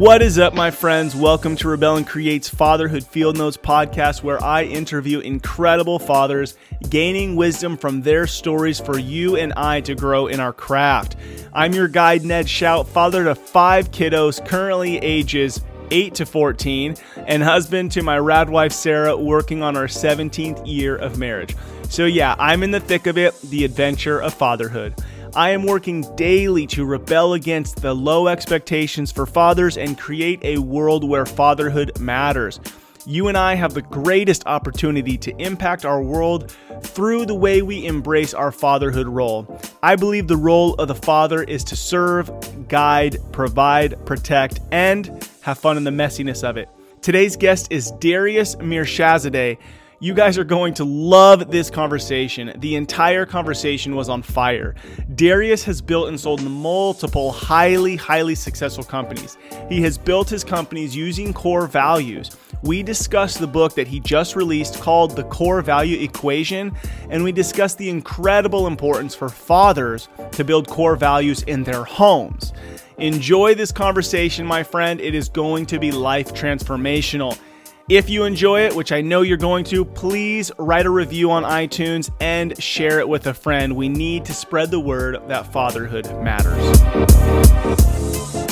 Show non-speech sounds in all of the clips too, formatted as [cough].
What is up, my friends? Welcome to Rebel and Create's Fatherhood Field Notes podcast, where I interview incredible fathers, gaining wisdom from their stories for you and I to grow in our craft. I'm your guide, Ned Shout, father to five kiddos, currently ages 8 to 14, and husband to my rad wife, Sarah, working on our 17th year of marriage. So, yeah, I'm in the thick of it, the adventure of fatherhood. I am working daily to rebel against the low expectations for fathers and create a world where fatherhood matters. You and I have the greatest opportunity to impact our world through the way we embrace our fatherhood role. I believe the role of the father is to serve, guide, provide, protect, and have fun in the messiness of it. Today's guest is Darius Mirshahzadeh. You guys are going to love this conversation. The entire conversation was on fire. Darius has built and sold multiple highly, highly successful companies. He has built his companies using core values. We discussed the book that he just released called The Core Value Equation, and we discussed the incredible importance for fathers to build core values in their homes. Enjoy this conversation, my friend. It is going to be life transformational. If you enjoy it, which I know you're going to, please write a review on iTunes and share it with a friend. We need to spread the word that fatherhood matters.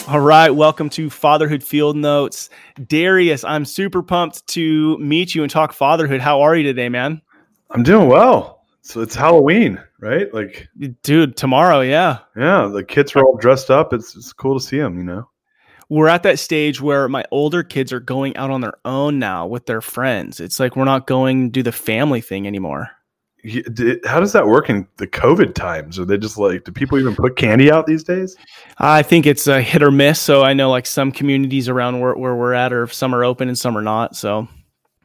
All right, welcome to Fatherhood Field Notes. Darius, I'm super pumped to meet you and talk fatherhood. How are you today, man? I'm doing well. So it's Halloween, right? Like, dude, tomorrow, yeah. Yeah, the kids are all dressed up. It's, it's cool to see them, you know? We're at that stage where my older kids are going out on their own now with their friends. It's like we're not going to do the family thing anymore. How does that work in the COVID times? Are they just like, do people even put candy out these days? I think it's a hit or miss. So I know like some communities around where, where we're at, or some are open and some are not. So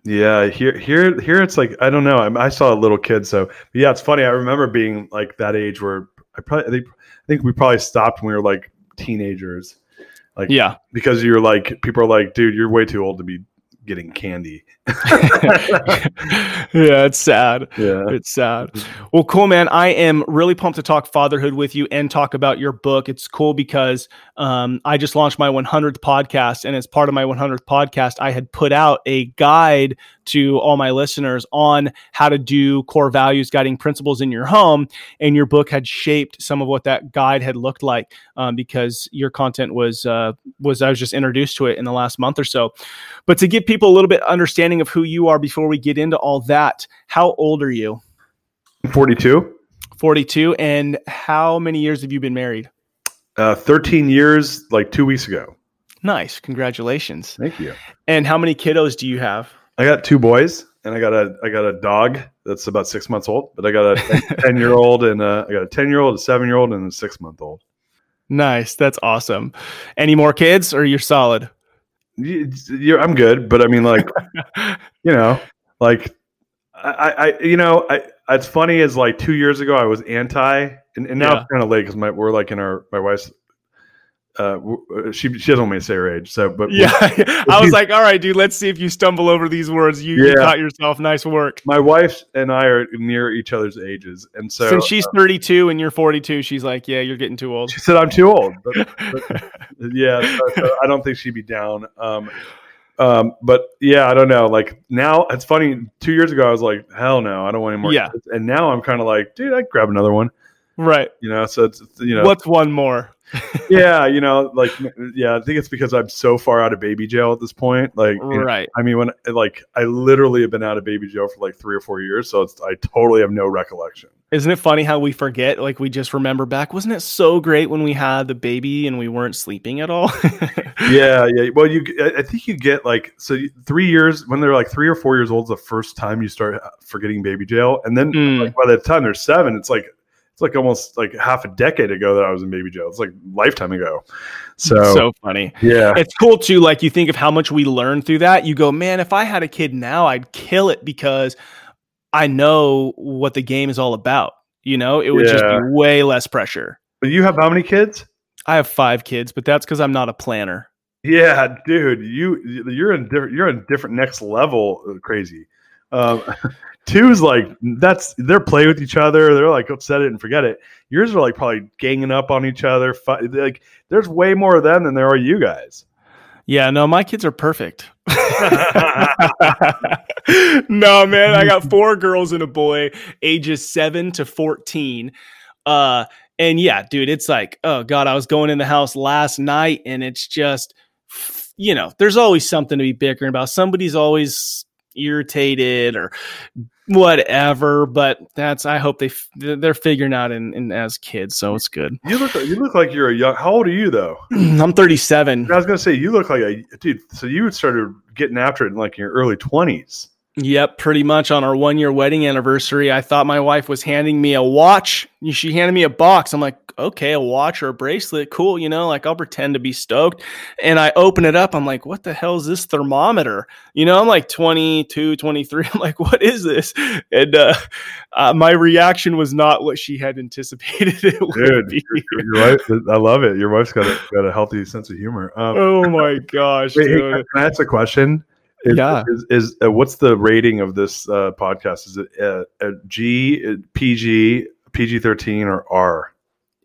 yeah, here, here, here, it's like I don't know. I, I saw a little kid, so yeah, it's funny. I remember being like that age where I probably, I think, I think we probably stopped when we were like teenagers like, yeah, because you're like, people are like, dude, you're way too old to be getting candy. [laughs] yeah, it's sad. Yeah, it's sad. Well, cool, man. I am really pumped to talk fatherhood with you and talk about your book. It's cool because um, I just launched my 100th podcast, and as part of my 100th podcast, I had put out a guide to all my listeners on how to do core values guiding principles in your home. And your book had shaped some of what that guide had looked like um, because your content was uh, was I was just introduced to it in the last month or so. But to give people a little bit understanding of who you are before we get into all that, how old are you? 42. 42. And how many years have you been married? Uh, 13 years, like two weeks ago. Nice. Congratulations. Thank you. And how many kiddos do you have? I got two boys, and I got a I got a dog that's about six months old. But I got a [laughs] ten year old, and a, I got a ten year old, a seven year old, and a six month old. Nice, that's awesome. Any more kids, or you're solid? You're, I'm good, but I mean, like, [laughs] you know, like I, I, you know, I, it's funny as like two years ago I was anti, and, and now yeah. it's kind of late because my we're like in our my wife's uh, uh, she she doesn't want me to say her age. So, but yeah, [laughs] I was like, all right, dude, let's see if you stumble over these words. You, yeah. you got yourself nice work. My wife and I are near each other's ages, and so since she's uh, 32 and you're 42, she's like, yeah, you're getting too old. She said I'm too old. But, but [laughs] yeah, so, so I don't think she'd be down. Um, um, but yeah, I don't know. Like now, it's funny. Two years ago, I was like, hell no, I don't want any more. Yeah, kids. and now I'm kind of like, dude, I'd grab another one. Right. You know, so it's you know, what's one more? [laughs] yeah, you know, like yeah, I think it's because I'm so far out of baby jail at this point. Like, right. I mean, when like I literally have been out of baby jail for like three or four years, so it's I totally have no recollection. Isn't it funny how we forget? Like we just remember back. Wasn't it so great when we had the baby and we weren't sleeping at all? [laughs] yeah, yeah. Well, you, I think you get like so three years when they're like three or four years old. Is the first time you start forgetting baby jail, and then mm. like, by the time they're seven, it's like it's like almost like half a decade ago that I was in baby jail. It's like lifetime ago. So so funny. Yeah. It's cool too. Like you think of how much we learn through that. You go, man, if I had a kid now, I'd kill it because I know what the game is all about. You know, it would yeah. just be way less pressure. But you have how many kids? I have five kids, but that's because I'm not a planner. Yeah, dude, you you're in different you're in different next level crazy. Um, [laughs] Two's like that's they're playing with each other. They're like upset it and forget it. Yours are like probably ganging up on each other. Like there's way more of them than there are you guys. Yeah, no, my kids are perfect. [laughs] [laughs] no, man, I got [laughs] four girls and a boy, ages seven to 14. Uh, and yeah, dude, it's like, oh God, I was going in the house last night and it's just, you know, there's always something to be bickering about. Somebody's always irritated or whatever but that's i hope they they're figuring out in, in as kids so it's good. You look you look like you're a young how old are you though? [clears throat] I'm 37 i was gonna say you look like a dude so you would started getting after it in like your early 20s Yep, pretty much on our one year wedding anniversary. I thought my wife was handing me a watch. She handed me a box. I'm like, okay, a watch or a bracelet. Cool. You know, like I'll pretend to be stoked. And I open it up. I'm like, what the hell is this thermometer? You know, I'm like 22, 23. [laughs] I'm like, what is this? And uh, uh, my reaction was not what she had anticipated [laughs] it would be. Your wife, I love it. Your wife's got a, got a healthy sense of humor. Um, oh my gosh. Wait, hey, can I ask a question? Is, yeah. Is, is uh, what's the rating of this uh, podcast? Is it a, a G, PG, PG thirteen, or R?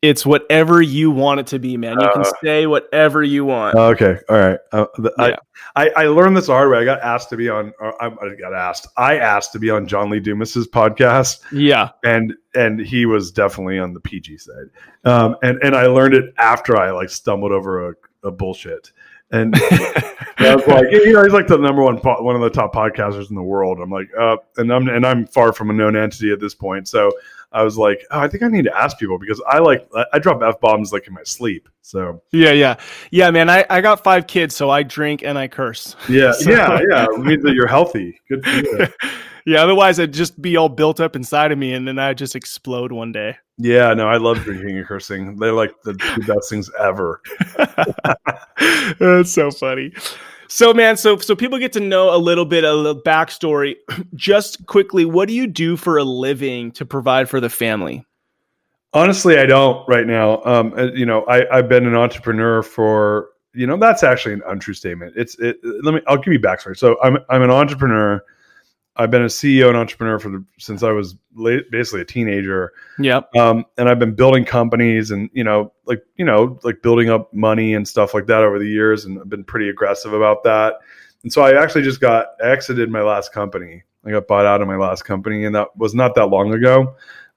It's whatever you want it to be, man. You uh, can say whatever you want. Okay, all right. Uh, the, yeah. I, I, I learned this hard way. I got asked to be on. I, I got asked. I asked to be on John Lee Dumas's podcast. Yeah, and and he was definitely on the PG side. Um, and and I learned it after I like stumbled over a, a bullshit. And [laughs] I was like, you know, he's like the number one, one of the top podcasters in the world. I'm like, uh, and I'm and I'm far from a known entity at this point. So I was like, oh, I think I need to ask people because I like I drop f bombs like in my sleep. So yeah, yeah, yeah, man. I, I got five kids, so I drink and I curse. Yeah, [laughs] so. yeah, yeah. It means that you're healthy. Good for you. [laughs] yeah, otherwise I'd just be all built up inside of me, and then I'd just explode one day. Yeah, no, I love drinking and cursing. They're like the, the best things ever. That's so funny. So, man, so so people get to know a little bit of the backstory. [clears throat] Just quickly, what do you do for a living to provide for the family? Honestly, I don't right now. Um, uh, you know, I, I've been an entrepreneur for you know that's actually an untrue statement. It's it. Let me. I'll give you backstory. So I'm I'm an entrepreneur I've been a CEO and entrepreneur for the, since I was late, basically a teenager. Yep. Um, and I've been building companies and you know, like you know, like building up money and stuff like that over the years, and I've been pretty aggressive about that. And so I actually just got exited my last company. I got bought out of my last company, and that was not that long ago.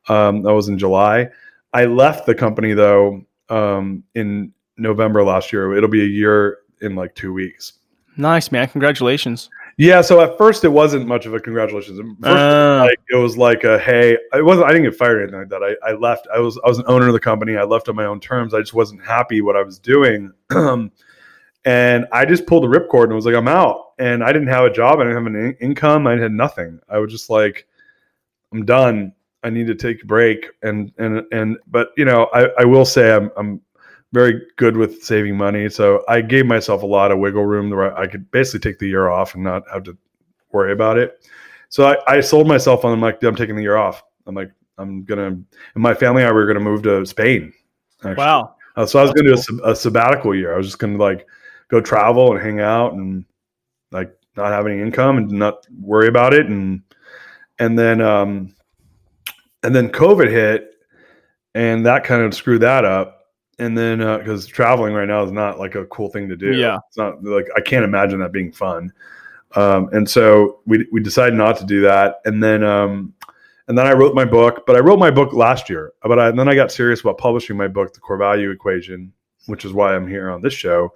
Um, that was in July. I left the company though um, in November last year. It'll be a year in like two weeks. Nice, man. Congratulations. Yeah, so at first it wasn't much of a congratulations. First, uh, like, it was like a hey, it wasn't. I didn't get fired or anything like that. I, I left. I was I was an owner of the company. I left on my own terms. I just wasn't happy what I was doing, [clears throat] and I just pulled the ripcord and was like, I'm out. And I didn't have a job. I didn't have an in- income. I had nothing. I was just like, I'm done. I need to take a break. And and and but you know, I I will say I'm I'm very good with saving money. So I gave myself a lot of wiggle room where I could basically take the year off and not have to worry about it. So I, I sold myself on. I'm like, I'm taking the year off. I'm like, I'm gonna. And my family and I were gonna move to Spain. Actually. Wow. Uh, so I was gonna cool. do a, a, sabbatical year. I was just gonna like go travel and hang out and like not have any income and not worry about it. And and then um and then COVID hit, and that kind of screwed that up and then because uh, traveling right now is not like a cool thing to do. Yeah, it's not like I can't imagine that being fun. Um, and so we we decided not to do that, and then um, and then I wrote my book. But I wrote my book last year. But I, then I got serious about publishing my book, The Core Value Equation, which is why I'm here on this show.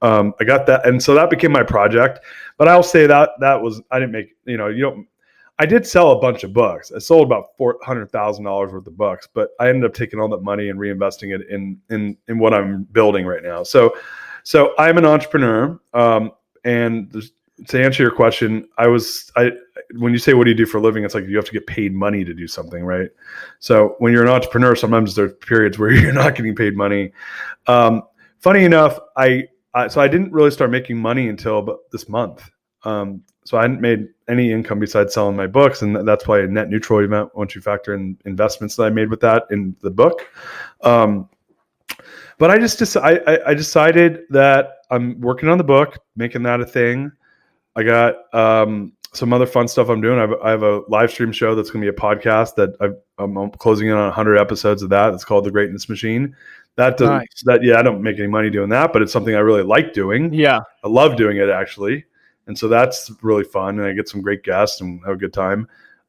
Um, I got that, and so that became my project. But I'll say that that was I didn't make you know you don't I did sell a bunch of books. I sold about four hundred thousand dollars worth of books, but I ended up taking all that money and reinvesting it in in in what I'm building right now. So, so I'm an entrepreneur, um, and to answer your question, I was I when you say what do you do for a living, it's like you have to get paid money to do something, right? So when you're an entrepreneur, sometimes there's periods where [laughs] you're not getting paid money. Um, funny enough, I, I so I didn't really start making money until this month. Um, so I hadn't made any income besides selling my books, and that's why a net neutral event once you factor in investments that I made with that in the book. Um, but I just I, I decided that I'm working on the book, making that a thing. I got um, some other fun stuff I'm doing. I have, I have a live stream show that's going to be a podcast that i am closing in on 100 episodes of that. It's called The Greatness Machine. that does nice. that yeah, I don't make any money doing that, but it's something I really like doing. Yeah. I love doing it actually. And so that's really fun and I get some great guests and have a good time.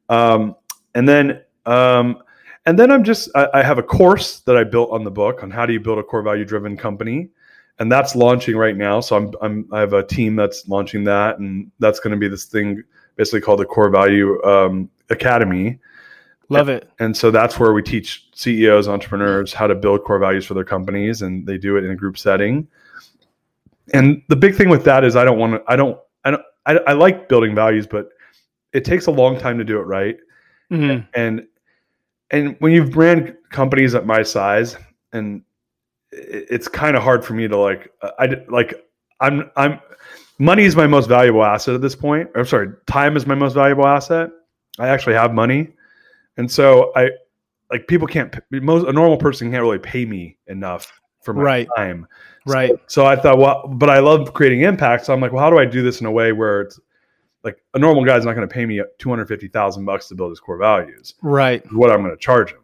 Um, and then um, and then I'm just I, I have a course that I built on the book on how do you build a core value driven company and that's launching right now. So I'm, I'm I have a team that's launching that, and that's going to be this thing basically called the Core Value um, Academy. Love it. And so that's where we teach CEOs, entrepreneurs how to build core values for their companies, and they do it in a group setting. And the big thing with that is I don't want to. I don't. I. I, like building values, but it takes a long time to do it right. Mm-hmm. And and when you've ran companies at my size, and it's kind of hard for me to like I like I'm I'm money is my most valuable asset at this point. I'm sorry, time is my most valuable asset. I actually have money, and so I like people can't most a normal person can't really pay me enough for my right. time. Right. So, so, I thought, well, but I love creating impact. So I'm like, well, how do I do this in a way where it's like a normal guy's not going to pay me two hundred fifty thousand bucks to build his core values. Right. What I'm going to charge him.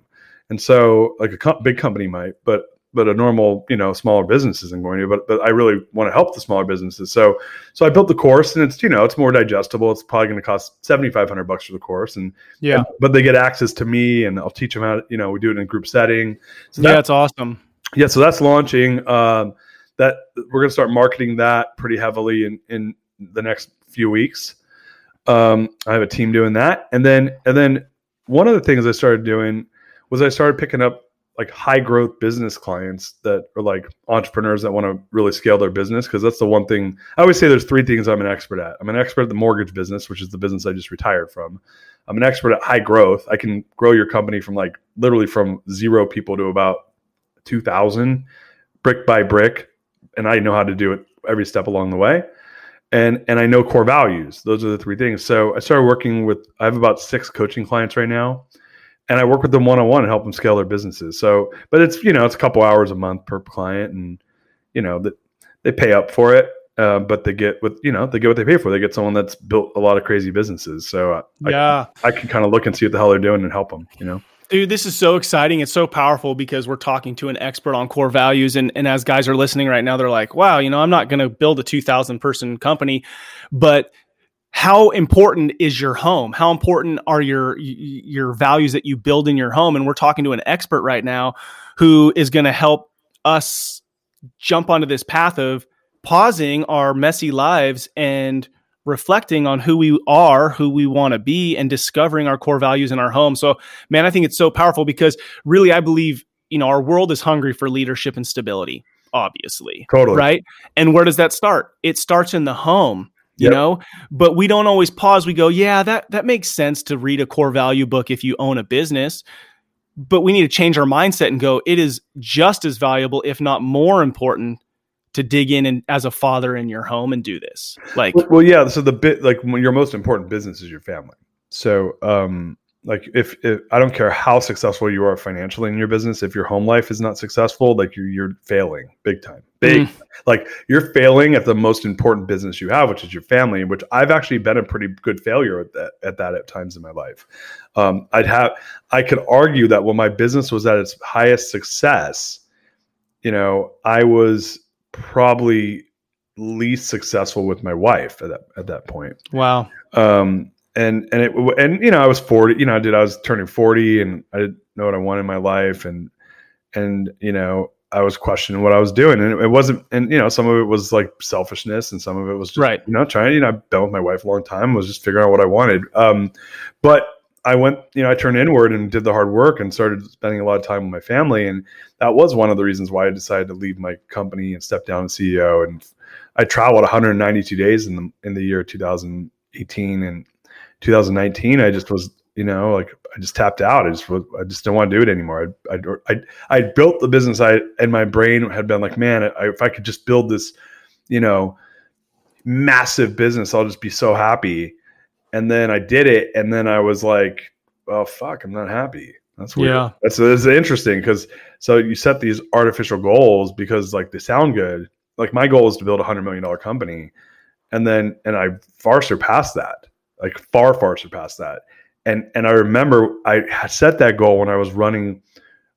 And so, like a co- big company might, but but a normal, you know, smaller business isn't going to. But but I really want to help the smaller businesses. So so I built the course, and it's you know it's more digestible. It's probably going to cost seventy five hundred bucks for the course, and yeah, and, but they get access to me, and I'll teach them how. To, you know, we do it in a group setting. So yeah, that's awesome. Yeah, so that's launching. Um, that we're going to start marketing that pretty heavily in in the next few weeks. Um, I have a team doing that, and then and then one of the things I started doing was I started picking up like high growth business clients that are like entrepreneurs that want to really scale their business because that's the one thing I always say there's three things I'm an expert at. I'm an expert at the mortgage business, which is the business I just retired from. I'm an expert at high growth. I can grow your company from like literally from zero people to about 2000 brick by brick and I know how to do it every step along the way. And and I know core values. Those are the three things. So I started working with I have about 6 coaching clients right now and I work with them one on one and help them scale their businesses. So, but it's you know it's a couple hours a month per client, and you know that they pay up for it, uh, but they get with you know they get what they pay for. They get someone that's built a lot of crazy businesses. So uh, yeah, I, I can kind of look and see what the hell they're doing and help them. You know. Dude, this is so exciting. It's so powerful because we're talking to an expert on core values. And, and as guys are listening right now, they're like, wow, you know, I'm not going to build a 2000 person company, but how important is your home how important are your your values that you build in your home and we're talking to an expert right now who is going to help us jump onto this path of pausing our messy lives and reflecting on who we are who we want to be and discovering our core values in our home. So man i think it's so powerful because really i believe you know our world is hungry for leadership and stability obviously totally. right? And where does that start? It starts in the home you yep. know? But we don't always pause. We go yeah that that makes sense to read a core value book if you own a business. But we need to change our mindset and go it is just as valuable if not more important to dig in and as a father in your home and do this? Like well, yeah so the bit like when your most important business is your family. So um like if, if, i don't care how successful you are financially in your business if your home life is not successful like you're, you're failing big time big mm. like you're failing at the most important business you have which is your family which i've actually been a pretty good failure at that at that at times in my life. Um, i'd have i could argue that when my business was at its highest success you know i was probably least successful with my wife at that at that point. Wow. Um and and it and you know I was 40 you know I did I was turning 40 and I didn't know what I wanted in my life and and you know I was questioning what I was doing and it, wasn't and you know some of it was like selfishness and some of it was just right. you know trying you know I've been with my wife a long time was just figuring out what I wanted. Um but I went you know I turned inward and did the hard work and started spending a lot of time with my family and that was one of the reasons why I decided to leave my company and step down as CEO and I traveled 192 days in the in the year 2018 and 2019, I just was, you know, like I just tapped out. I just, I just don't want to do it anymore. I, I, I, I built the business. I, and my brain had been like, man, I, if I could just build this, you know, massive business, I'll just be so happy. And then I did it. And then I was like, oh, fuck, I'm not happy. That's weird. Yeah. That's, that's interesting because so you set these artificial goals because like they sound good. Like my goal is to build a hundred million dollar company. And then, and I far surpassed that like far, far surpassed that. And and I remember I set that goal when I was running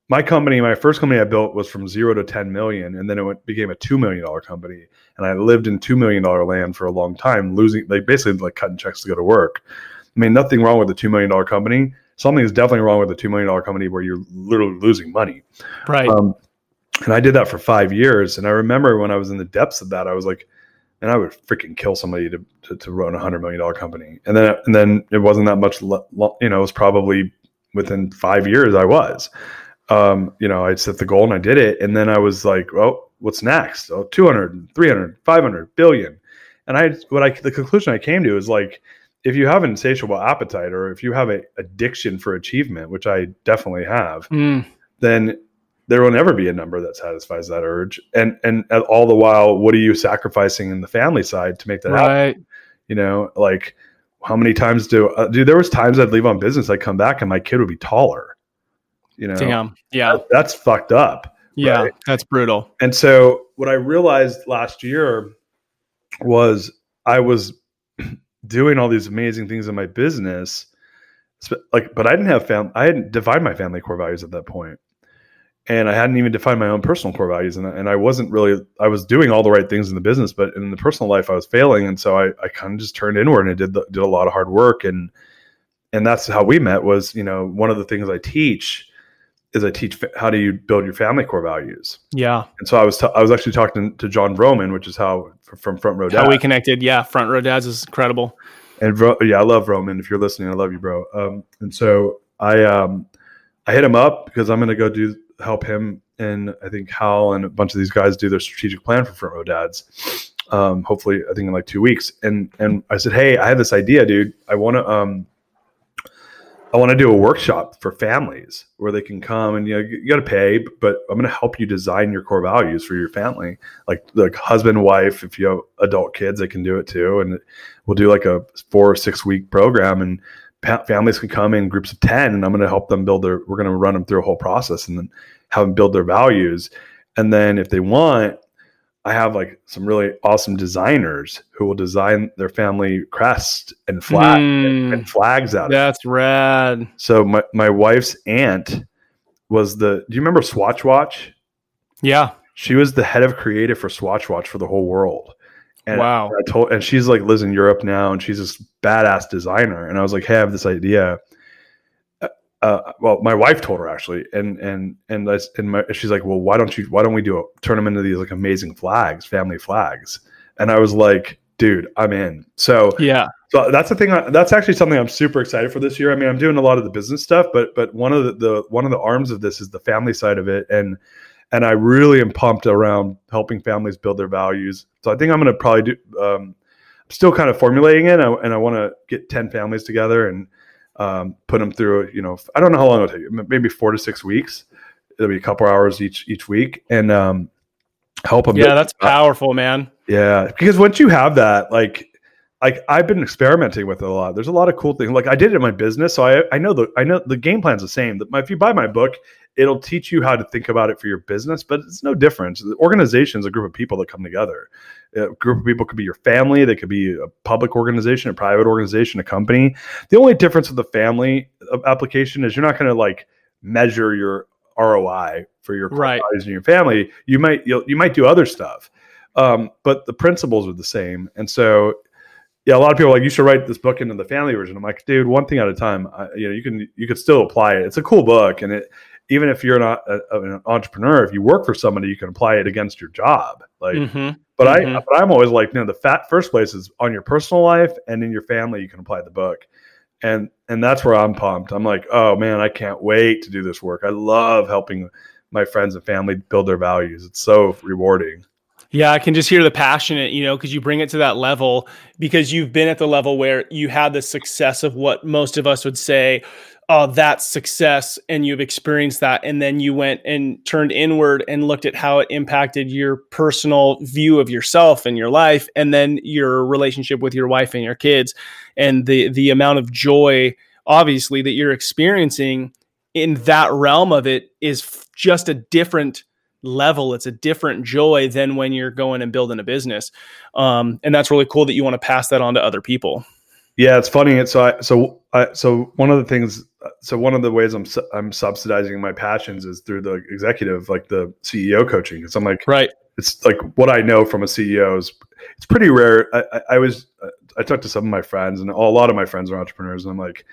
my company, my first company I built was from zero to 10 million. And then it went, became a $2 million company. And I lived in $2 million land for a long time, losing, like basically like cutting checks to go to work. I mean, nothing wrong with a $2 million company. Something is definitely wrong with a $2 million company where you're literally losing money. Right. Um, and I did that for five years. And I remember when I was in the depths of that, I was like, and I would freaking kill somebody to, to, to run a hundred million dollar company. And then, and then it wasn't that much, you know, it was probably within five years I was um, you know, I set the goal and I did it. And then I was like, well, what's next? Oh, 200, 300, 500 billion. And I, what I, the conclusion I came to is like, if you have an insatiable appetite or if you have an addiction for achievement, which I definitely have, mm. then there will never be a number that satisfies that urge. And, and all the while, what are you sacrificing in the family side to make that right. happen? You know, like how many times do, uh, dude, there was times I'd leave on business, I'd come back and my kid would be taller you know, Damn. yeah, that, that's fucked up. Yeah, right? that's brutal. And so what I realized last year was I was [clears throat] doing all these amazing things in my business, like, but I didn't have family. I hadn't defined my family core values at that point, and I hadn't even defined my own personal core values. And, and I wasn't really. I was doing all the right things in the business, but in the personal life, I was failing. And so I, I kind of just turned inward and did the, did a lot of hard work. And and that's how we met. Was you know one of the things I teach is I teach how do you build your family core values. Yeah. And so I was t- I was actually talking to Jon Vroman, which is how from Front Row Dads. How we connected. Yeah, Front Row Dads is incredible. And yeah, I love Vroman. If you're listening, I love you, bro. Um, and so I um, I hit him up because I'm going to go do help him and I think Hal and a bunch of these guys do their strategic plan for Front Row Dads. Um, hopefully, I think in like two weeks. And and I said, hey, I have this idea, dude. I want to um I want to do a workshop for families where they can come and you know you got to pay, but I'm going to help you design your core values for your family, like like husband, wife. If you have adult kids, they can do it too, and we'll do like a four or six week program, and families can come in groups of ten, and I'm going to help them build their. We're going to run them through a whole process, and then have them build their values, and then if they want, I have like some really awesome designers who will design their family crest and flag mm, and, flags out. That's rad. So my, my wife's aunt was the do you remember Swatch Watch? Yeah. She was the head of creative for Swatch Watch for the whole world. And wow. I told and she's like lives in Europe now and she's this badass designer. And I was like, hey, I have this idea uh, well, my wife told her actually, and and and I, and my, she's like, well, why don't you? Why don't we do a, turn them into these like amazing flags, family flags? And I was like, dude, I'm in. So yeah, so that's the thing. That's actually something I'm super excited for this year. I mean, I'm doing a lot of the business stuff, but but one of the, the one of the arms of this is the family side of it, and and I really am pumped around helping families build their values. So I think I'm going to probably do. Um, I'm still kind of formulating it, and I, and I want to get ten families together and um, put them through, you know, I don't know how long it'll take, maybe four to six weeks. It'll be a couple hours each each week, and um, help them. Yeah, that's powerful, man. Yeah, because once you have that, like, like I've been experimenting with it a lot. There's a lot of cool things. Like I did it in my business, so I I know the I know the game plan's the same. If you buy my book, it'll teach you how to think about it for your business, but it's no difference. The organization is a group of people that come together. A group of people could be your family, they could be a public organization, a private organization, a company. The only difference with the family application is you're not going to like measure your ROI for your right. and your family. You might you might do other stuff, um, but the principles are the same. And so yeah, a lot of people like you should write this book into the family version. I'm like, dude, one thing at a time. I, you know, you can you could still apply it. It's a cool book, and it even if you're not a, an entrepreneur, if you work for somebody, you can apply it against your job. Like, mm-hmm. but mm-hmm. I, but I'm always like, you know, the fat first place is on your personal life and in your family. You can apply the book, and and that's where I'm pumped. I'm like, oh man, I can't wait to do this work. I love helping my friends and family build their values. It's so rewarding. Yeah, I can just hear the passionate, you know, because you bring it to that level because you've been at the level where you had the success of what most of us would say, uh, that success and you've experienced that and then you went and turned inward and looked at how it impacted your personal view of yourself and your life and then your relationship with your wife and your kids and the the amount of joy obviously that you're experiencing in that realm of it is f- just a different level. It's a different joy than when you're going and building a business. Um, and that's really cool that you want to pass that on to other people Yeah, it's funny. So I so I so one of the things so one of the ways I'm I'm subsidizing my passions is through the executive like the CEO coaching because I'm like right. It's like what I know from a CEO is it's pretty rare. I, I, I was I talked to some of my friends and a lot of my friends are entrepreneurs and I'm like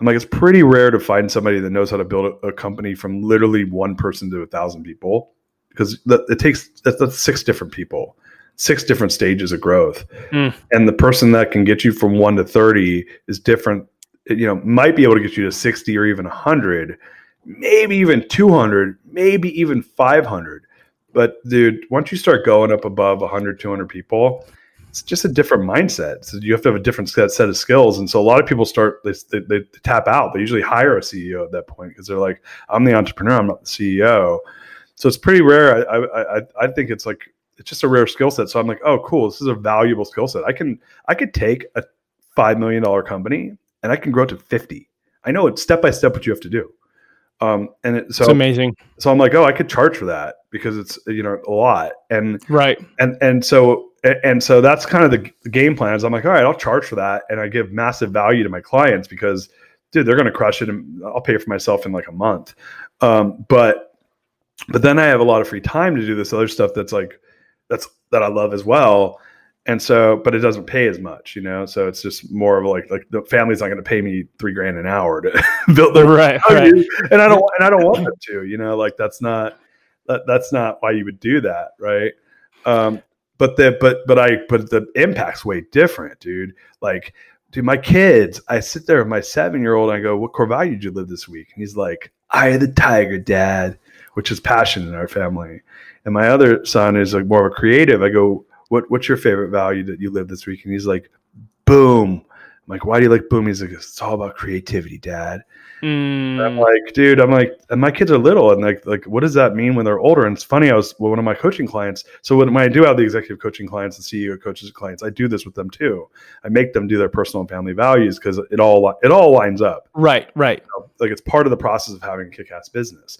I'm like it's pretty rare to find somebody that knows how to build a, a company from literally one person to a thousand people because it takes that's, that's six different people six different stages of growth. Mm. And the person that can get you from one to 30 is different, you know, might be able to get you to 60 or even 100, maybe even 200, maybe even 500. But dude, once you start going up above 100, 200 people, it's just a different mindset. So you have to have a different set, set of skills. And so a lot of people start, they, they, they tap out. They usually hire a CEO at that point because they're like, I'm the entrepreneur, I'm not the CEO. So it's pretty rare. I, I, I think it's like it's just a rare skill set. So I'm like, oh, cool. This is a valuable skill set. I can I could take a five million dollar company and I can grow it to fifty. I know it's step by step what you have to do. Um, and it, so it's amazing. So I'm like, oh, I could charge for that because it's you know a lot. And right. And and so and so that's kind of the, the game plan. Is I'm like, all right, I'll charge for that, and I give massive value to my clients because, dude, they're going to crush it, and I'll pay for myself in like a month. Um, but but then I have a lot of free time to do this other stuff that's like that's that I love as well. And so, but it doesn't pay as much, you know. So it's just more of like like the family's not going to pay me three grand an hour to [laughs] build their right, [laughs] right, and I don't and I don't want them to, you know. Like that's not that that's not why you would do that, right? Um, but the but but I but the impact's way different, dude. Like, dude, my kids, I sit there with my seven year old and I go, "What core value did you live this week?" And he's like, "I the tiger, dad," which is passion in our family. And my other son is like more of a creative. I go, what What's your favorite value that you live this week? And he's like, boom. I'm like, why do you like boom? He's like, it's all about creativity, dad. Mm. I'm like, dude, I'm like, and my kids are little, and like, like, what does that mean when they're older? And it's funny, I was well, one of my coaching clients. So when, when I do have the executive coaching clients, and CEO coaches clients, I do this with them too. I make them do their personal and family values because it all it all lines up. Right, right. You know, like it's part of the process of having a kick-ass business.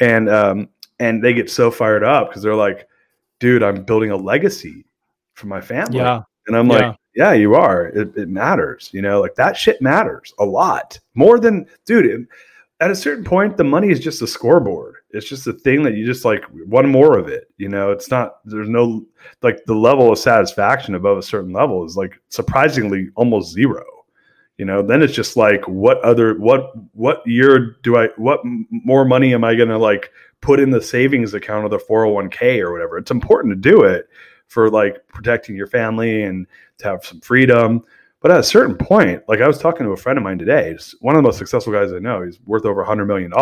And um, and they get so fired up because they're like, dude, I'm building a legacy for my family. Yeah. And I'm yeah. like, yeah, you are. It, it, matters. You know, like that shit matters a lot more than, dude. It, at a certain point, the money is just a scoreboard. It's just a thing that you just like one more of it. You know, it's not. There's no like the level of satisfaction above a certain level is like surprisingly almost zero. You know, then it's just like what other what what year do I what more money am I going to like put in the savings account of the 401k or whatever. It's important to do it for like protecting your family and to have some freedom. But at a certain point, like I was talking to a friend of mine today, one of the most successful guys I know. He's worth over $100 million.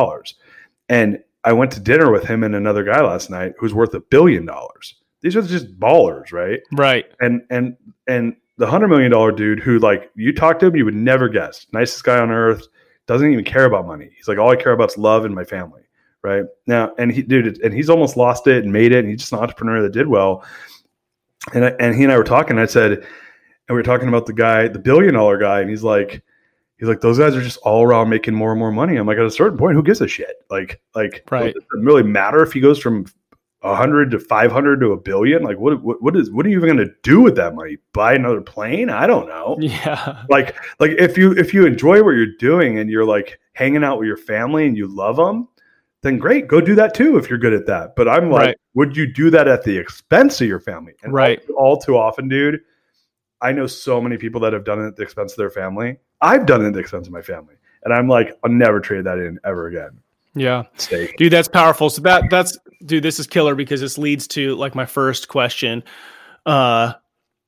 And I went to dinner with him and another guy last night who's worth a billion dollars. These are just ballers, right? Right. And and and the hundred million dollar dude who like you talk to him, you would never guess. Nicest guy on earth, doesn't even care about money. He's like, all I care about is love and my family right now and he dude and he's almost lost it and made it and he's just an entrepreneur that did well and I, and he and I were talking I said and we were talking about the guy the billion dollar guy and he's like he's like those guys are just all around making more and more money I'm like at a certain point who gives a shit like like right. it doesn't really matter if he goes from 100 to 500 to a billion like what what, what is what are you even going to do with that money buy another plane i don't know [laughs] yeah like like if you if you enjoy what you're doing and you're like hanging out with your family and you love them then great, go do that too if you're good at that. But I'm like, right. would you do that at the expense of your family? And right. All, all, too often, dude, I know so many people that have done it at the expense of their family. I've done it at the expense of my family. And I'm like, I'll never trade that in ever again. Yeah. Steak. Dude, that's powerful. So that that's dude, this is killer because this leads to like my first question. Uh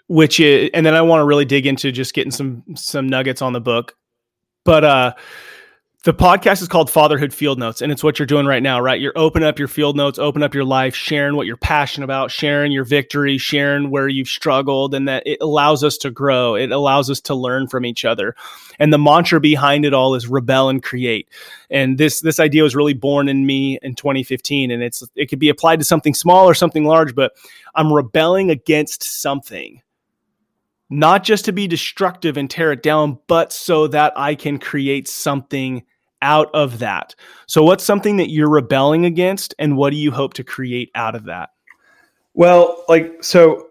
which is and then I want to really dig into just getting some some nuggets on the book. But uh the podcast is called Fatherhood Field Notes, and it's what you're doing right now, right? You're open up your field notes, open up your life, sharing what you're passionate about, sharing your victory, sharing where you've struggled, and that it allows us to grow. It allows us to learn from each other. And the mantra behind it all is rebel and create. And this this idea was really born in me in 2015, and it's it could be applied to something small or something large, but I'm rebelling against something not just to be destructive and tear it down, but so that I can create something out of that. So, what's something that you're rebelling against, and what do you hope to create out of that? Well, like, so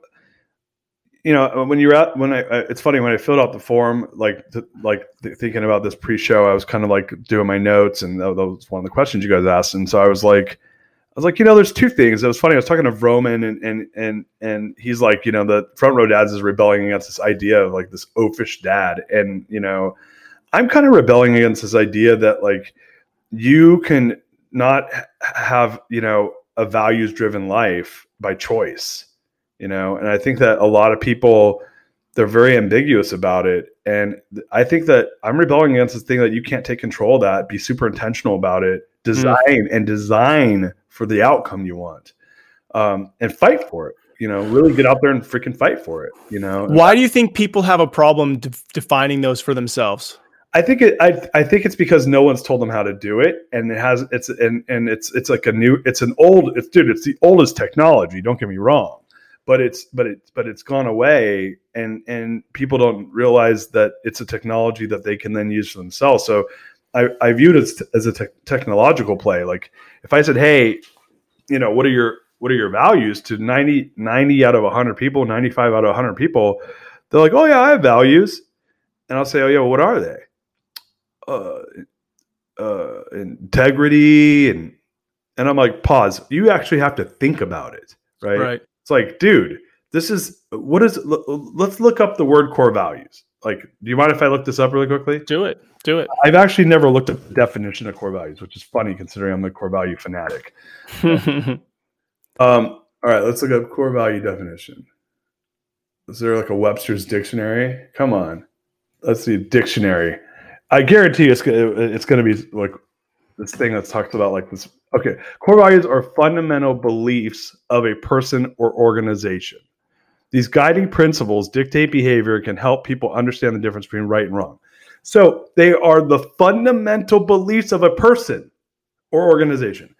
you know, when you're at when I, it's funny when I filled out the form, like to, like th- thinking about this pre-show, I was kind of like doing my notes, and that, that was one of the questions you guys asked, and so I was like, I was like, you know, there's two things. It was funny. I was talking to Vroman, and and and and he's like, you know, the front row dads is rebelling against this idea of like this oafish dad, and you know, I'm kind of rebelling against this idea that like you can not have you know a values driven life by choice you know and i think that a lot of people they're very ambiguous about it and i think that i'm rebelling against this thing that you can't take control of that be super intentional about it hmm. design mm. and design for the outcome you want um, and fight for it you know really get out there and freaking fight for it you know why do you think people have a problem de- defining those for themselves I think it. I, I think it's because no one's told them how to do it, and it has. It's and and it's it's like a new. It's an old. It's dude. It's the oldest technology. Don't get me wrong, but it's but it's but it's gone away and and people don't realize that it's a technology that they can then use for themselves so i i viewed it as, as a te- technological play. Like if i said hey you know what are your what are your values to 90 90 out of 100 people 95 out of 100 people they're like oh yeah i have values. And i'll say oh yeah well, what are they? Uh uh integrity and and i'm like pause. You actually have to think about it right? Right. It's like, dude, this is what is. Let's look up the word core values. Like, do you mind if I look this up really quickly? Do it. Do it. I've actually never looked up the definition of core values, which is funny considering I'm a core value fanatic. [laughs] um, all right, let's look up core value definition. Is there like a Webster's dictionary? Come on, let's see dictionary. I guarantee it's it's going to be like this thing that's talked about like this Okay. Core values are fundamental beliefs of a person or organization. These guiding principles dictate behavior and can help people understand the difference between right and wrong. So they are the fundamental beliefs of a person or organization.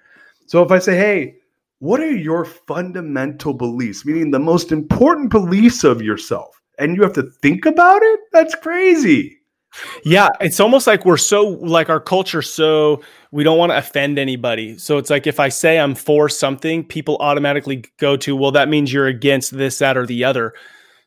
So if I say, hey, what are your fundamental beliefs, meaning the most important beliefs of yourself, and you have to think about it? That's crazy. Yeah, it's almost like we're so like our culture so we don't want to offend anybody. So it's like if I say I'm for something, people automatically go to, well, that means you're against this, that, or the other.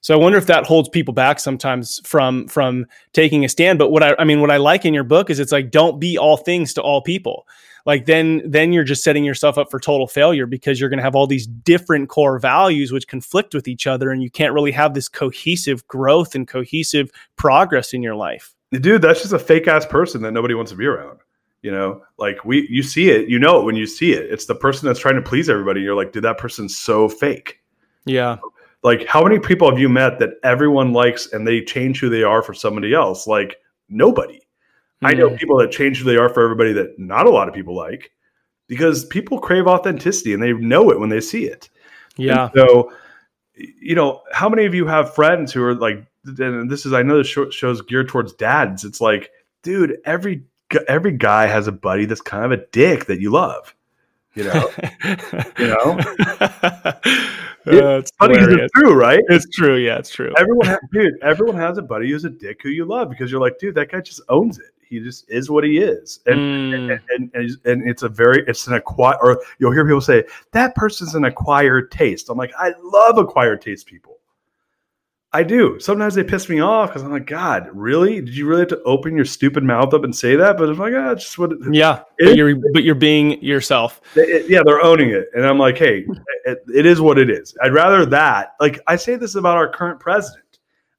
So I wonder if that holds people back sometimes from from taking a stand. But what I I mean, what I like in your book is it's like don't be all things to all people. Like then then you're just setting yourself up for total failure because you're going to have all these different core values which conflict with each other, and you can't really have this cohesive growth and cohesive progress in your life dude, that's just a fake ass person that nobody wants to be around. You know, like we, you see it, you know it when you see it. It's the person that's trying to please everybody. You're like, dude, that person's so fake. Yeah. Like, how many people have you met that everyone likes and they change who they are for somebody else? Like, nobody. Mm-hmm. I know hmm. people that change who they are for everybody that not a lot of people like because people crave authenticity and they know it when they see it. Yeah. And so, you know, how many of you have friends who are like and this is I know the show, show's geared towards dads. It's like, dude, every every guy has a buddy that's kind of a dick that you love. You know, you know. [laughs] it's funny because it's true, right? It's true. Yeah, it's true. Everyone, has, dude, everyone has a buddy who's a dick who you love because you're like, dude, that guy just owns it. He just is what he is, and mm. and, and, and, and, it's a very it's an acquired. Or you'll hear people say that person's an acquired taste. I'm like, I love acquired taste people I do. Sometimes they piss me off because I'm like, God, really? Did you really have to open your stupid mouth up and say that? But I'm like, ah, it's just what. It, yeah, it, but you're but you're being yourself. It, yeah, they're owning it, and I'm like, hey, it is what it is. I'd rather that. Like I say this about our current president.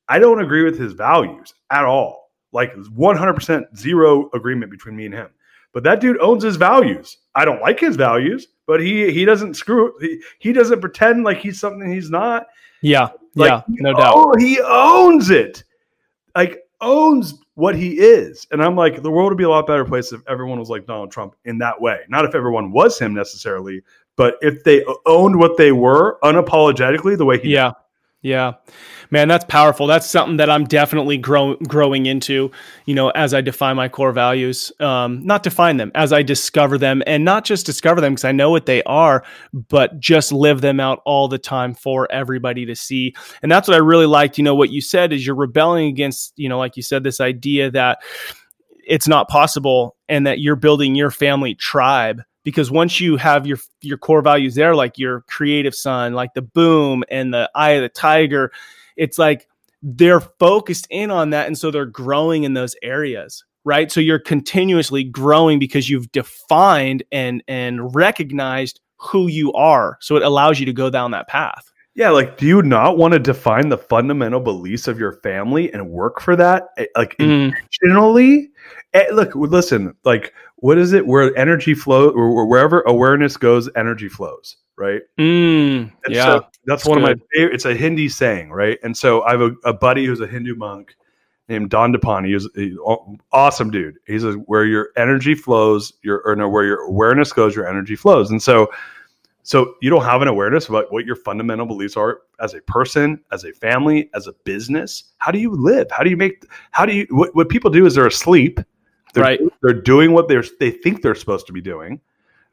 I don't agree with his values at all. Like 100% zero agreement between me and him. But that dude owns his values. I don't like his values, but he he doesn't screw. He, he doesn't pretend like he's something he's not. Yeah, like, yeah, no doubt. Oh, he owns it. Like owns what he is. And I'm like, the world would be a lot better place if everyone was like Donald Trump in that way. Not if everyone was him necessarily, but if they owned what they were unapologetically the way he Yeah. Did. Yeah. Man, that's powerful. That's something that I'm definitely grow, growing into, you know, as I define my core values. Um, not define them, as I discover them and not just discover them because I know what they are, but just live them out all the time for everybody to see. And that's what I really liked. You know, what you said is you're rebelling against, you know, like you said, this idea that it's not possible and that you're building your family tribe because once you have your your core values there like your creative son like the boom and the eye of the tiger it's like they're focused in on that. And so they're growing in those areas right? So you're continuously growing because you've defined and and recognized who you are. So it allows you to go down that path yeah like do you not want to define the fundamental beliefs of your family and work for that eh, like Mm. intentionally Eh, look listen like what is it where energy flow or wherever awareness goes energy flows right Mm, And yeah so that's one of my favorite. It's a Hindi saying, right? And so I have a, a buddy who's a Hindu monk named Dandapani. He's an awesome dude. He's a, where your energy flows, your or no, where your awareness goes, your energy flows. And so, so you don't have an awareness about what your fundamental beliefs are as a person, as a family, as a business. How do you live? How do you make? How do you? What, what people do is they're asleep. They're, Right. They're doing what they're they think they're supposed to be doing.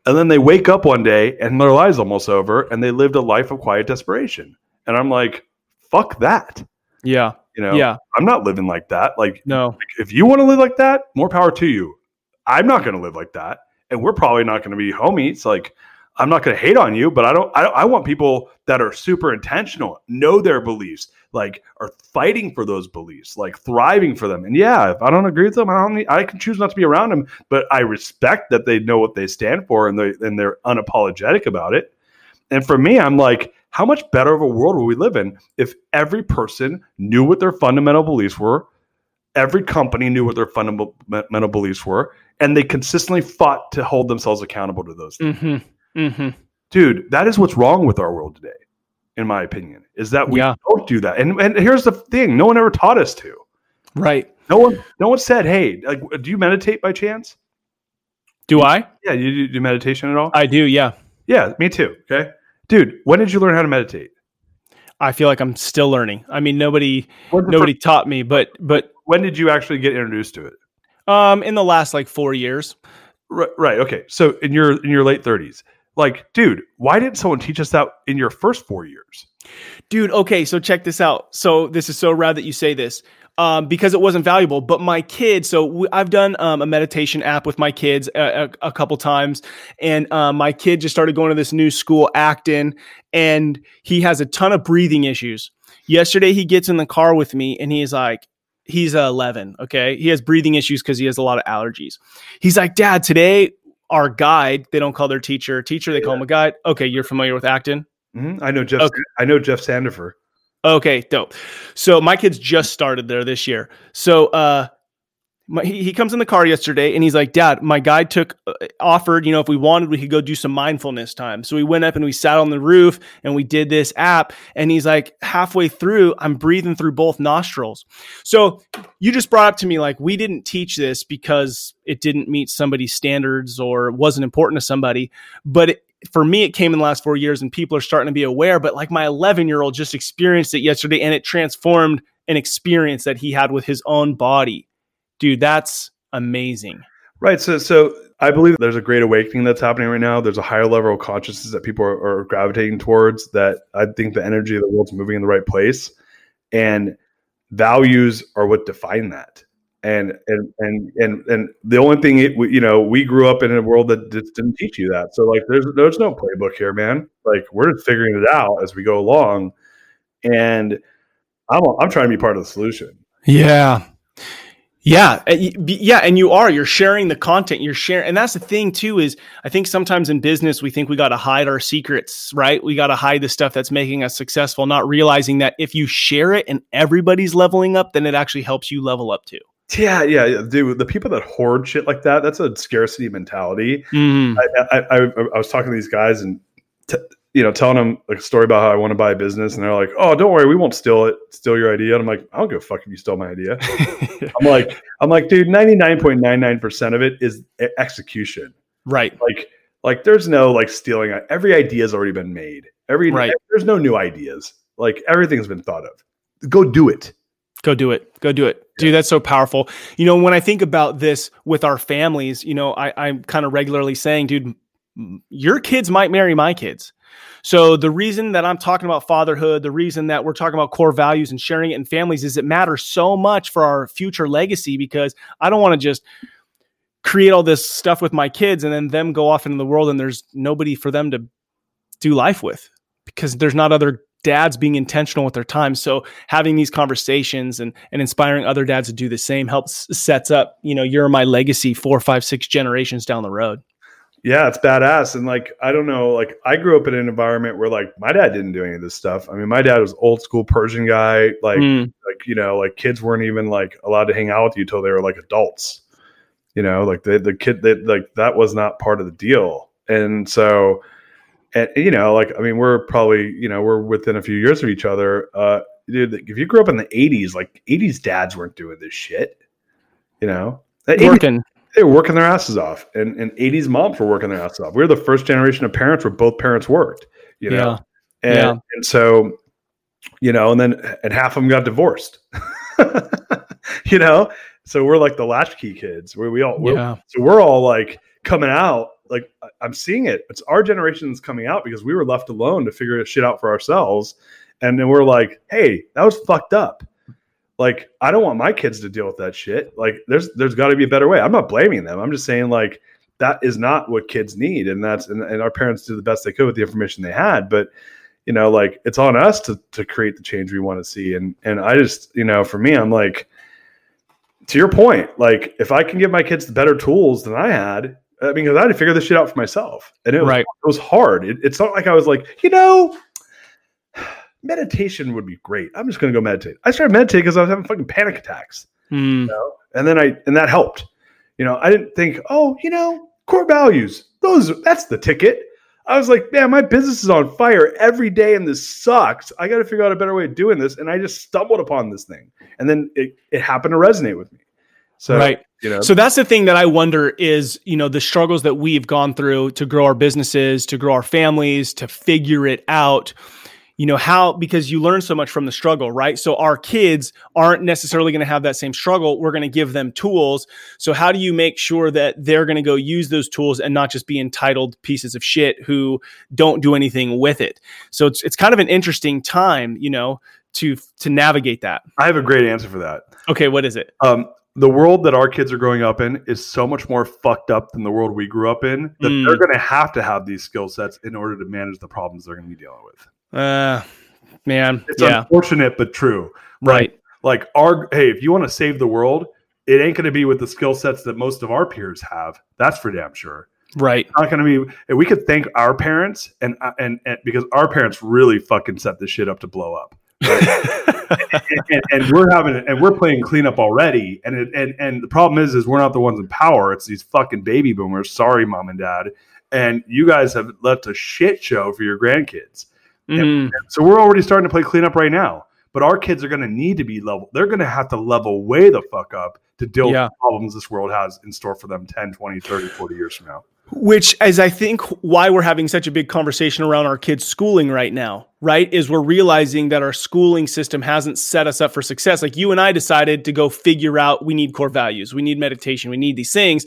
And then they wake up one day and their life's almost over and they lived a life of quiet desperation. And I'm like, fuck that. yeah You know, yeah I'm not living like that. Like, no if you want to live like that, more power to you. I'm not going to live like that. And we're probably not going to be homies. Like, I'm not going to hate on you, but I don't, I, I want people that are super intentional, know their beliefs, like are fighting for those beliefs, like thriving for them. And yeah, if I don't agree with them, I don't I can choose not to be around them, but I respect that they know what they stand for and they, and they're unapologetic about it. And for me, I'm like, how much better of a world will we live in if every person knew what their fundamental beliefs were, every company knew what their fundamental beliefs were, and they consistently fought to hold themselves accountable to those mm-hmm mm-hmm Dude, that is what's wrong with our world today, in my opinion, is that we Yeah. don't do that. And and here's the thing: no one ever taught us to. right No one, no one said, "Hey, like, do you meditate by chance?" do i Yeah, you do, meditation at all? i do yeah yeah, me too. Okay, dude, when did you learn how to meditate? i feel like i'm still learning i mean nobody nobody taught me but but when did you actually get introduced to it? um in the last like four years Right, right. Okay. So in your in your late thirties, like, dude, why didn't someone teach us that in your first four years? Dude, okay, so check this out. So this is so rad that you say this. Um, because it wasn't valuable, but my kids. So w- I've done um, a meditation app with my kids a, a, a couple times, and um, my kid just started going to this new school, Acton, and he has a ton of breathing issues. Yesterday, he gets in the car with me, and he's like, he's uh, 11. Okay, he has breathing issues because he has a lot of allergies. He's like, Dad, today our guide. They don't call their teacher teacher; they call him a guide. Okay, you're familiar with Acton. Mhm. I know Jeff. Okay. I know Jeff Sandefer. Okay, dope. So my kids just started there this year. So uh my, he, comes in the car yesterday and he's like, Dad, my guide took uh, offered, you know, if we wanted, we could go do some mindfulness time. So we went up and we sat on the roof and we did this app. And he's like, halfway through, I'm breathing through both nostrils. So you just brought up to me like, we didn't teach this because it didn't meet somebody's standards or wasn't important to somebody. But it, for me, it came in the last four years and people are starting to be aware. But like my 11 year old just experienced it yesterday and it transformed an experience that he had with his own body. Dude, that's amazing. Right. So, so I believe there's a great awakening that's happening right now. There's a higher level of consciousness that people are, are gravitating towards. That I think the energy of the world's moving in the right place, and values are what define that. And and and and and the only thing it, we- you know, we grew up in a world that just didn't teach you that. So like, there's there's no playbook here, man. Like we're just figuring it out as we go along, and I'm I'm trying to be part of the solution. Yeah. Yeah, uh, yeah, and you are. You're sharing the content. You're sharing, and that's the thing too. Is I think sometimes in business we think we got to hide our secrets, right? We got to hide the stuff that's making us successful, not realizing that if you share it and everybody's leveling up, then it actually helps you level up too. Yeah, yeah, dude. The people that hoard shit like that, that's a scarcity mentality. Mm, I, I, I, I was talking to these guys and, t- you know, telling them like a story about how I want to buy a business, and they're like, "Oh, don't worry, we won't steal it, steal your idea." And I'm like, "I don't give a fuck if you stole my idea." [laughs] I'm like, I'm like, dude, ninety nine point nine nine percent of it is execution. right. Like, like there's no like stealing. Uh, every idea has already been made. Every Right. there's no new ideas. Like everything's been thought of. Go do it. Go do it. Go do it. Dude, that's so powerful. You know, when I think about this with our families, you know, I, I'm kind of regularly saying, dude, your kids might marry my kids. So the reason that I'm talking about fatherhood, the reason that we're talking about core values and sharing it in families is it matters so much for our future legacy because I don't want to just create all this stuff with my kids and then them go off into the world and there's nobody for them to do life with because there's not other dads being intentional with their time. So having these conversations and and inspiring other dads to do the same helps sets up, you know, you're my legacy four, five, six generations down the road. Yeah, it's badass. And like, I don't know, like I grew up in an environment where like my dad didn't do any of this stuff. I mean, my dad was old school Persian guy. Like, mm. like, you know, like kids weren't even like allowed to hang out with you till they were like adults. You know, like the, the kid that like that was not part of the deal. And so, and you know, like, I mean, we're probably, you know, we're within a few years of each other. Uh, dude, if you grew up in the eighties, like eighties dads weren't doing this shit, you know, working they were working their asses off, and and '80s moms were working their asses off. We were the first generation of parents where both parents worked. You know, yeah. and yeah. and so, you know, and then and half of them got divorced. [laughs] you know, so we're like the latchkey kids. Where we all, we're, yeah. so we're all like coming out. Like I'm seeing it. It's our generation that's coming out because we were left alone to figure shit out for ourselves, and then we're like, hey, that was fucked up like I don't want my kids to deal with that shit. Like there's there's got to be a better way. I'm not blaming them. I'm just saying like that is not what kids need, and that's and, and our parents did the best they could with the information they had. But you know, like it's on us to to create the change we want to see. And and I just you know, for me, I'm like to your point, like if I can give my kids the better tools than I had, I mean, because I had to figure this shit out for myself, and it was, right. it was hard. It, it's not like I was like, you know, meditation would be great. I'm just going to go meditate. I started meditating because I was having fucking panic attacks. Mm. You know? And then I, and that helped. You know, I didn't think, oh, you know, core values, those, that's the ticket. I was like, man, my business is on fire every day and this sucks. I got to figure out a better way of doing this. And I just stumbled upon this thing. And then it, it happened to resonate with me. So, right. You know. So that's the thing that I wonder is, you know, the struggles that we've gone through to grow our businesses, to grow our families, to figure it out you know how because you learn so much from the struggle right? So our kids aren't necessarily going to have that same struggle. We're going to give them tools. So how do you make sure that they're going to go use those tools and not just be entitled pieces of shit who don't do anything with it? So it's it's kind of an interesting time you know to to navigate that. I have a great answer for that. Okay what is it? Um the world that our kids are growing up in is so much more fucked up than the world we grew up in that mm. they're going to have to have these skill sets in order to manage the problems they're going to be dealing with. Uh, man, it's yeah. unfortunate but true. Right. right. Like our hey, if you want to save the world, it ain't going to be with the skill sets that most of our peers have. That's for damn sure. Right. It's not going to be. We could thank our parents and, and and because our parents really fucking set this shit up to blow up. Right? [laughs] and, and, and, we're having and we're playing cleanup already. And it, and and the problem is, is we're not the ones in power. It's these fucking baby boomers. Sorry, mom and dad. And you guys have left a shit show for your grandkids. Mm-hmm. so we're already starting to play cleanup right now. But our kids are going to need to be level. They're going to have to level way the fuck up to deal yeah. with the problems this world has in store for them 10, 20, 30, 40 years from now. Which is, I think, why we're having such a big conversation around our kids' schooling right now, right? Is we're realizing that our schooling system hasn't set us up for success. Like you and I decided to go figure out we need core values, we need meditation, we need these things.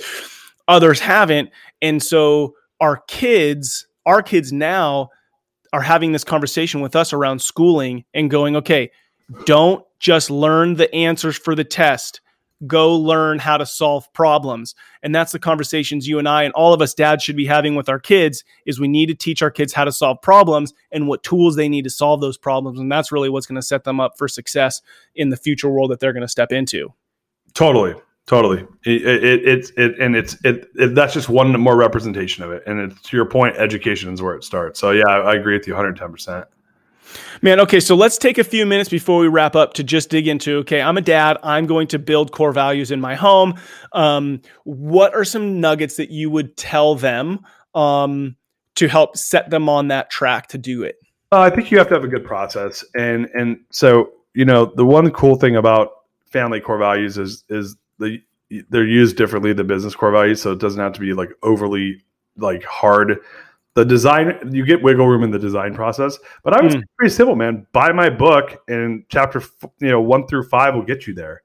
Others haven't. And so our kids, our kids now are having this conversation with us around schooling and going, okay, don't just learn the answers for the test. Go learn how to solve problems. And that's the conversations you and I and all of us dads should be having with our kids is we need to teach our kids how to solve problems and what tools they need to solve those problems. And that's really what's going to set them up for success in the future world that they're going to step into. Totally. Totally, it, it, it's it, and it's it, it, That's just one more representation of it, and it's to your point, education is where it starts. So yeah, I, I agree with you 110. percent Man, okay, so let's take a few minutes before we wrap up to just dig into okay, I'm a dad. I'm going to build core values in my home. Um, what are some nuggets that you would tell them um, to help set them on that track to do it? Uh, I think you have to have a good process, and and so you know the one cool thing about family core values is is the they're used differently than business core values, so it doesn't have to be like overly like hard. The design you get wiggle room in the design process, but I was mm. pretty simple, man. Buy my book, and chapter you know one through five will get you there.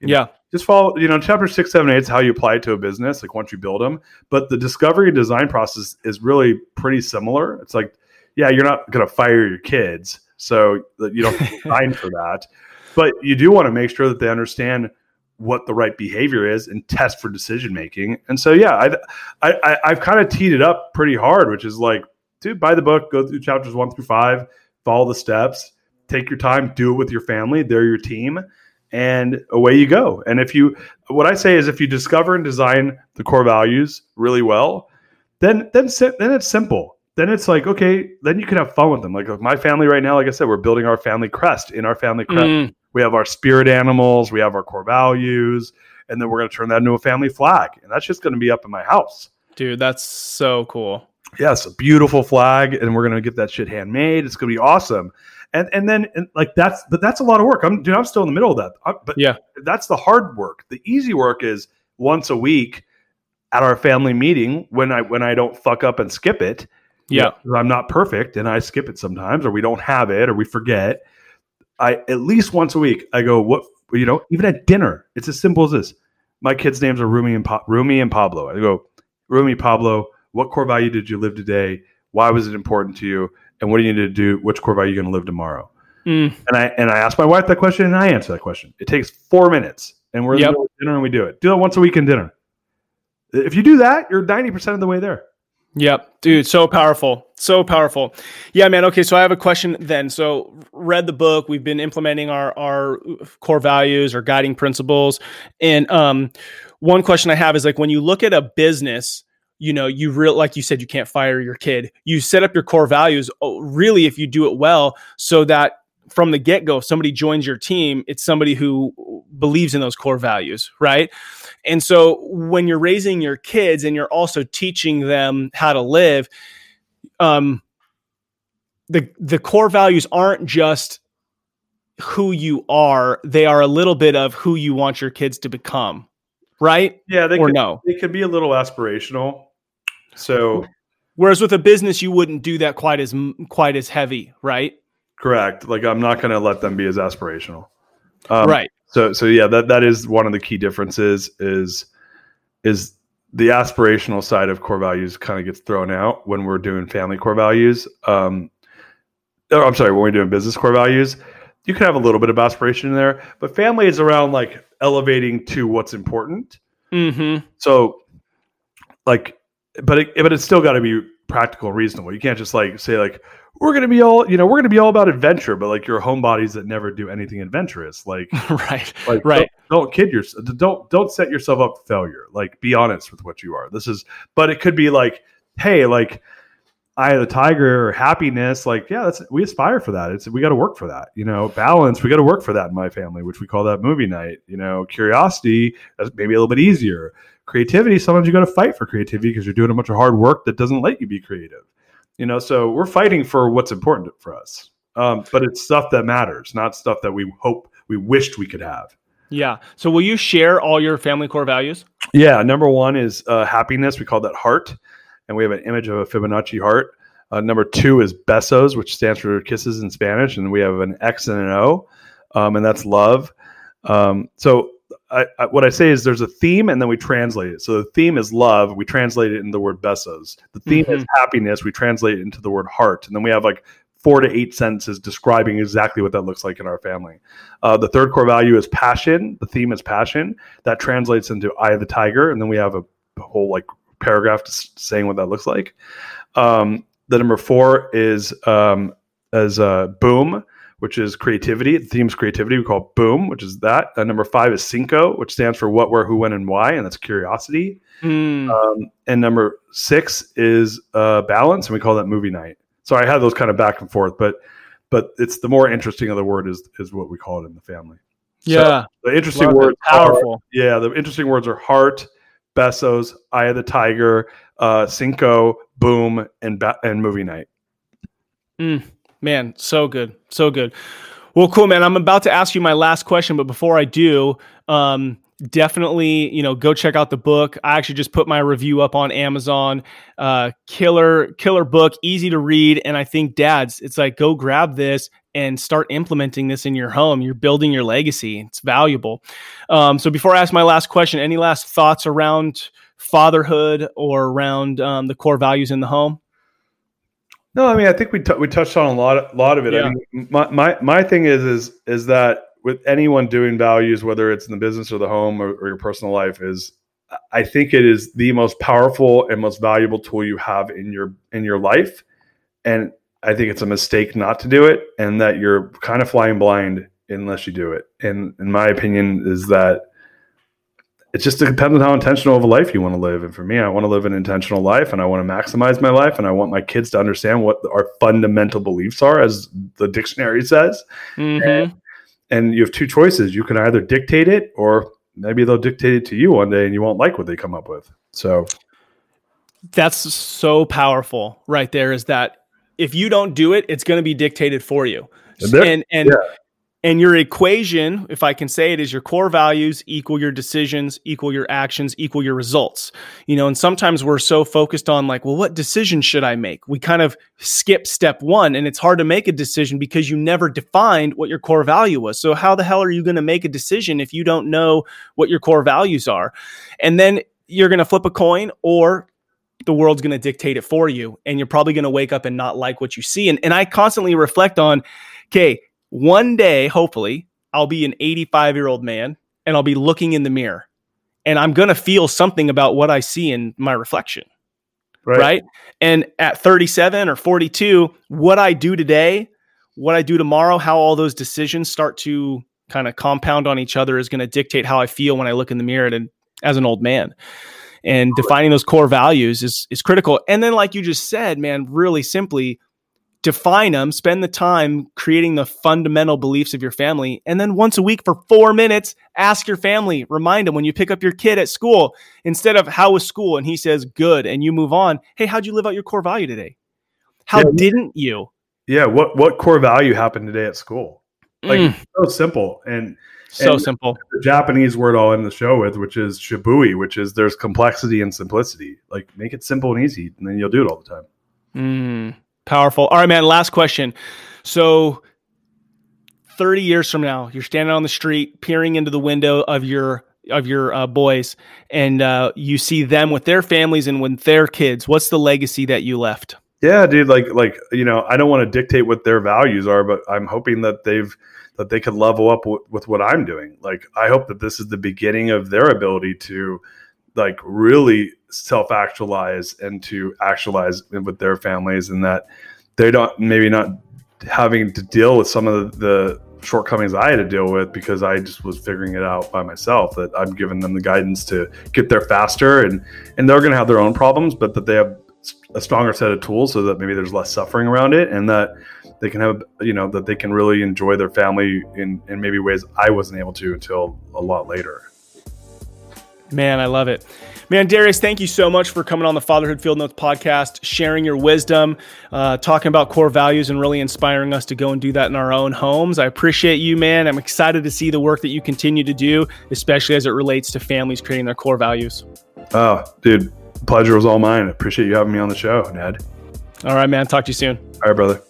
You know, yeah, just follow. You know, chapter six, seven, eight is how you apply it to a business. Like once you build them, but the discovery and design process is really pretty similar. It's like, yeah, you're not going to fire your kids, so you don't [laughs] design for that, but you do want to make sure that they understand what the right behavior is and test for decision making. And so, yeah, I've, I, I, I've kind of teed it up pretty hard, which is like, dude, buy the book, go through chapters one through five, follow the steps, take your time, do it with your family. They're your team, and away you go. And if you, what I say is, if you discover and design the core values really well, then then then it's simple. Then it's like okay, then you can have fun with them. Like my family right now, like I said, we're building our family crest. In our family crest, mm. we have our spirit animals, we have our core values, and then we're going to turn that into a family flag, and that's just going to be up in my house. Dude, that's so cool. Yes, a beautiful flag, and we're gonna get that shit handmade. It's gonna be awesome. And and then and like that's but that's a lot of work. I'm dude, I'm still in the middle of that. I, but yeah, that's the hard work. The easy work is once a week at our family meeting when I when I don't fuck up and skip it. Yeah, you know, I'm not perfect, and I skip it sometimes, or we don't have it, or we forget. I at least once a week I go what you know even at dinner. It's as simple as this. My kids' names are Rumi and pa- Rumi and Pablo. I go Rumi Pablo what core value did you live today? Why was it important to you? And what do you need to do? Which core value are you going to live tomorrow? Mm. And I and I ask my wife that question and I answer that question. It takes four minutes and we're yep. dinner and we do it. Do it once a week in dinner. If you do that, you're 90% of the way there. Yep, dude, so powerful. So powerful. Yeah, man. Okay, so I have a question then. So read the book, we've been implementing our our core values or guiding principles. And um one question I have is like when you look at a business you know you real like you said you can't fire your kid you set up your core values oh, really if you do it well so that from the get-go if somebody joins your team it's somebody who believes in those core values right and so when you're raising your kids and you're also teaching them how to live um the the core values aren't just who you are they are a little bit of who you want your kids to become right? Yeah, they or could, no. They could be a little aspirational. So, whereas with a business, you wouldn't do that quite as quite as heavy, right? Correct. Like I'm not going to let them be as aspirational. Um, right. So, so yeah, that that is one of the key differences. Is is the aspirational side of core values kind of gets thrown out when we're doing family core values. Um, oh, I'm sorry, when we're doing business core values, you can have a little bit of aspiration in there, but family is around like elevating to what's important. Mm-hmm. So, like, but it, but it's still got to be practical and reasonable. You can't just like say like we're gonna be all you know we're gonna be all about adventure, but like your homebodies that never do anything adventurous. Like [laughs] right, like right. Don't, don't kid yourself. Don't don't set yourself up for failure. Like be honest with what you are. This is, but it could be like, hey, like eye of the tiger or happiness like yeah that's we aspire for that it's we got to work for that you know balance we got to work for that in my family which we call that movie night you know curiosity that's maybe a little bit easier creativity sometimes you got to fight for creativity because you're doing a bunch of hard work that doesn't let you be creative you know so we're fighting for what's important for us. Um, but it's stuff that matters not stuff that we hope we wished we could have. Yeah. So will you share all your family core values? Yeah. Number one is uh, happiness. We call that heart. And we have an image of a Fibonacci heart. Uh, number two is besos, which stands for kisses in Spanish, and we have an X and an O, um, and that's love. Um, so I, I, what I say is there's a theme, and then we translate it. So the theme is love. We translate it into the word besos. The theme mm-hmm. is happiness. We translate it into the word heart, and then we have like four to eight sentences describing exactly what that looks like in our family. Uh, the third core value is passion. The theme is passion. That translates into eye of the tiger, and then we have a whole like paragraph saying what that looks like. Um, the number four is um, as uh, boom, which is creativity. The theme's creativity. We call boom, which is that. Uh, number five is cinco, which stands for what, where, who, when, and why, and that's curiosity. Mm. Um, and number six is uh, balance, and we call that movie night. So I have those kind of back and forth, but but it's the more interesting of the word is is what we call it in the family. Yeah, so the interesting Love words, powerful. Are, yeah, the interesting words are heart, Besos, Eye of the Tiger, uh, Cinco, Boom, and ba- and Movie Night. Mm, man, so good, so good. Well, cool, man. I'm about to ask you my last question, but before I do, um, definitely, you know, go check out the book. I actually just put my review up on Amazon. Uh, killer, killer book, easy to read, and I think dads, it's like go grab this and start implementing this in your home. You're building your legacy. It's valuable. Um, so before I ask my last question, any last thoughts around fatherhood or around um, the core values in the home? No, I mean I think we t- we touched on a lot of, lot of it. Yeah. I mean, my, my my thing is is is that with anyone doing values, whether it's in the business or the home or, or your personal life, is I think it is the most powerful and most valuable tool you have in your in your life, and I think it's a mistake not to do it, and that you're kind of flying blind unless you do it. And in my opinion, is that it just depends on how intentional of a life you want to live. And for me, I want to live an intentional life and I want to maximize my life and I want my kids to understand what our fundamental beliefs are, as the dictionary says. Mm-hmm. And, and you have two choices. You can either dictate it or maybe they'll dictate it to you one day and you won't like what they come up with. So that's so powerful right there is that if you don't do it, it's going to be dictated for you. And and yeah. And your equation, if I can say it, is your core values equal your decisions, equal your actions, equal your results. You know, and sometimes we're so focused on like, well, what decision should I make? We kind of skip step one and it's hard to make a decision because you never defined what your core value was. So how the hell are you going to make a decision if you don't know what your core values are? And then you're going to flip a coin or the world's going to dictate it for you. And you're probably going to wake up and not like what you see. And, and I constantly reflect on, okay, one day, hopefully, I'll be an 85 year old man and I'll be looking in the mirror and I'm going to feel something about what I see in my reflection. Right. right. And at 37 or 42, what I do today, what I do tomorrow, how all those decisions start to kind of compound on each other is going to dictate how I feel when I look in the mirror and, as an old man. And defining those core values is is critical. And then, like you just said, man, really simply, define them, spend the time creating the fundamental beliefs of your family. And then once a week for four minutes, ask your family, remind them when you pick up your kid at school, instead of how was school? And he says, good. And you move on. Hey, how'd you live out your core value today? How yeah. didn't you? Yeah. What, what core value happened today at school? Like mm. so simple. And, so and simple. The Japanese word I'll end the show with, which is shibui, which is there's complexity and simplicity. Like make it simple and easy, and then you'll do it all the time. Mm. Powerful. All right, man. Last question. So, 30 years from now, you're standing on the street, peering into the window of your of your uh, boys, and uh, you see them with their families and with their kids. What's the legacy that you left? Yeah, dude. Like, like you know, I don't want to dictate what their values are, but I'm hoping that they've that they could level up w- with what I'm doing. Like, I hope that this is the beginning of their ability to like really self actualize and to actualize with their families and that they don't maybe not having to deal with some of the, shortcomings I had to deal with because I just was figuring it out by myself. That I'm giving them the guidance to get there faster, and and they're going to have their own problems, but that they have a stronger set of tools so that maybe there's less suffering around it, and that they can have you know that they can really enjoy their family in in maybe ways I wasn't able to until a lot later. Man, I love it. Man, Darius, thank you so much for coming on the Fatherhood Field Notes podcast, sharing your wisdom, uh, talking about core values, and really inspiring us to go and do that in our own homes. I appreciate you, man. I'm excited to see the work that you continue to do, especially as it relates to families creating their core values. Oh, dude, pleasure was all mine. Appreciate you having me on the show, Ned. All right, man. Talk to you soon. All right, brother.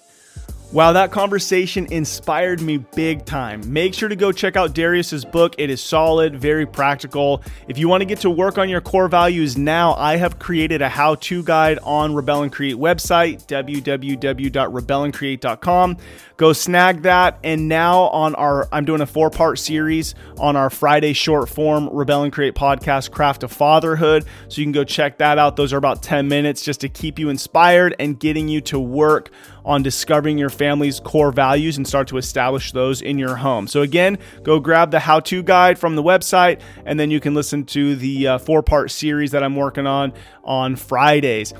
Wow, that conversation inspired me big time. Make sure to go check out Darius's book. It is solid, very practical. If you want to get to work on your core values now, I have created a how-to guide on Rebel and Create website, www.rebelandcreate.com. Go snag that. And now on our I'm doing a four-part series on our Friday short form Rebel and Create podcast Craft of Fatherhood. So you can go check that out. Those are about 10 minutes just to keep you inspired and getting you to work on discovering your family's core values and start to establish those in your home. So, again, go grab the how to guide from the website, and then you can listen to the uh, four part series that I'm working on on Fridays.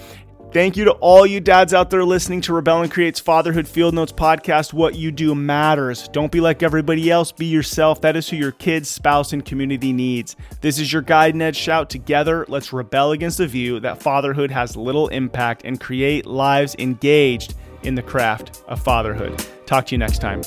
Thank you to all you dads out there listening to Rebel and Create's Fatherhood Field Notes podcast. What you do matters. Don't be like everybody else. Be yourself. That is who your kids, spouse, and community needs. This is your guide, Ned Shout. Together, let's rebel against the view that fatherhood has little impact and create lives engaged in the craft of fatherhood. Talk to you next time.